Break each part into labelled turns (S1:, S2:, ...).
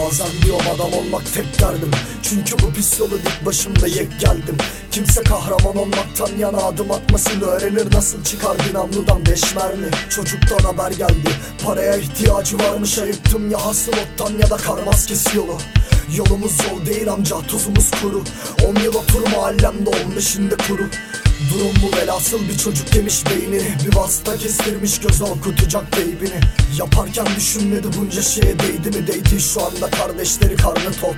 S1: Bazen diyorum adam olmak tek derdim. Çünkü bu pis yolu dik başımda yek geldim. Kimse kahraman olmaktan yana adım atmasını öğrenir. Nasıl çıkar dinamludan beş Çocuktan haber geldi. Paraya ihtiyacı varmış ayıktım ya. Hasıl ottan ya da kar maskesi yolu. Yolumuz yol değil amca tuzumuz kuru. On yıl otur mahallemde olmuş şimdi kuru Durum bu velhasıl bir çocuk yemiş beynini. Bir vasıta kestirmiş göz okutacak beybini. Yaparken düşünmedi bunca şeye değdi mi? Değdi Şu anda kardeşleri karnı tok.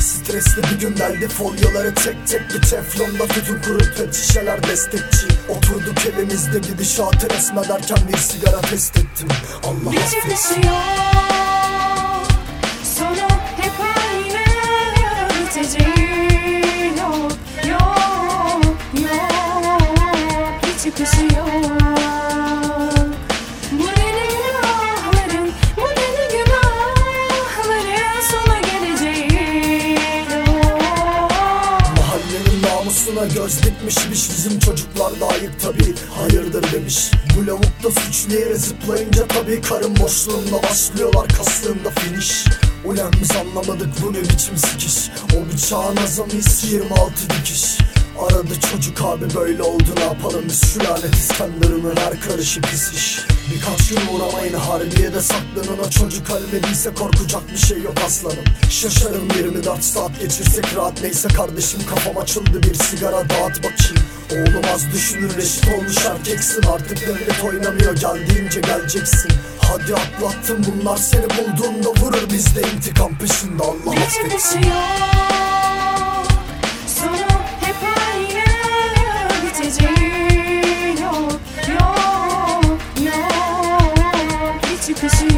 S1: Stresli bir gün geldi folyoları tek tek bir teflonda tütün kurup pet şişeler destekçi Oturduk evimizde gidişatı resmederken bir sigara test ettim. Allah affetsin
S2: Bu deli günahların Bu deli günahların Sona geleceği.
S1: Mahallenin namusuna göz dikmişmiş Bizim çocuklar da ayıp tabi hayırdır demiş. Bu lavuk da suçlu yere zıplayınca tabi Karın boşluğunda başlıyorlar kaslığında finish Ulan biz anlamadık bu ne biçim sikiş. O bıçağın azamıyız 26 dikiş Aradı çocuk abi böyle oldu ne yapalım? Biz şu lanet İskenderun'un her karışı pis iş Birkaç gün uğramayın harbiyede saklanın. O çocuk ölmediyse korkacak bir şey yok aslanım. Şaşarım 24 saat geçirsek rahat. Neyse kardeşim kafam açıldı bir sigara dağıt bakayım. Oğlum az düşünür reşit olmuş erkeksin. Artık devlet oynamıyor geldiğince geleceksin. Hadi atlattım bunlar seni bulduğunda vurur bizde intikam peşinde. Allah affetsin
S2: you can see.